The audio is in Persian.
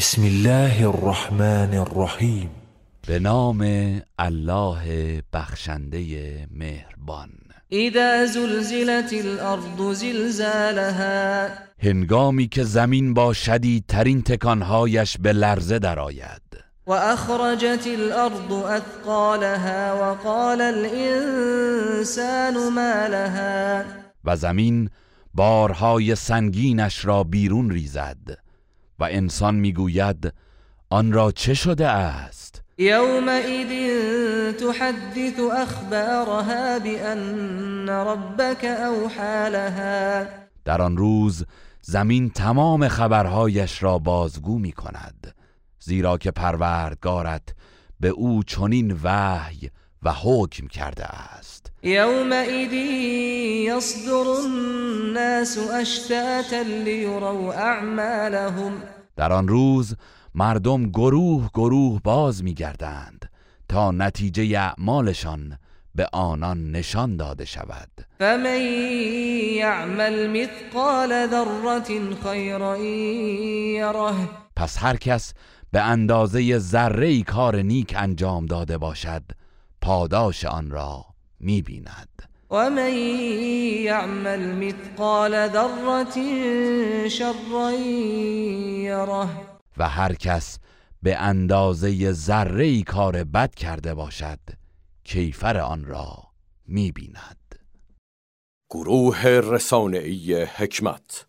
بسم الله الرحمن الرحیم به نام الله بخشنده مهربان. اذا زلزلت الارض زلزالها. هنگامی که زمین با شدیدترین تکانهایش به لرزه درآید. و اخرجت الارض اثقالها وقال الانسان ما لها. و زمین بارهای سنگینش را بیرون ریزد. و انسان می‌گوید آن را چه شده است؟ يومئذ تحدث اخبارها بان ربك اوحى لها. در آن روز زمین تمام خبرهایش را بازگو می کند زیرا که پروردگارت به او چنین وحی و حکم کرده است. يومئذ يصدر الناس اشتاتا ليروا اعمالهم. در آن روز مردم گروه گروه باز میگردند تا نتیجه اعمالشان به آنان نشان داده شود. فمن يعمل مثقال ذره خيرا يره پس هر کس به اندازه ذره کار نیک انجام داده باشد پاداش آن را می‌بیند. ومن يعمل مثقال ذره شرا يره و هر کس به اندازه ذره کار بد کرده باشد کیفر آن را می‌بیند. گروه رسانه‌ای حکمت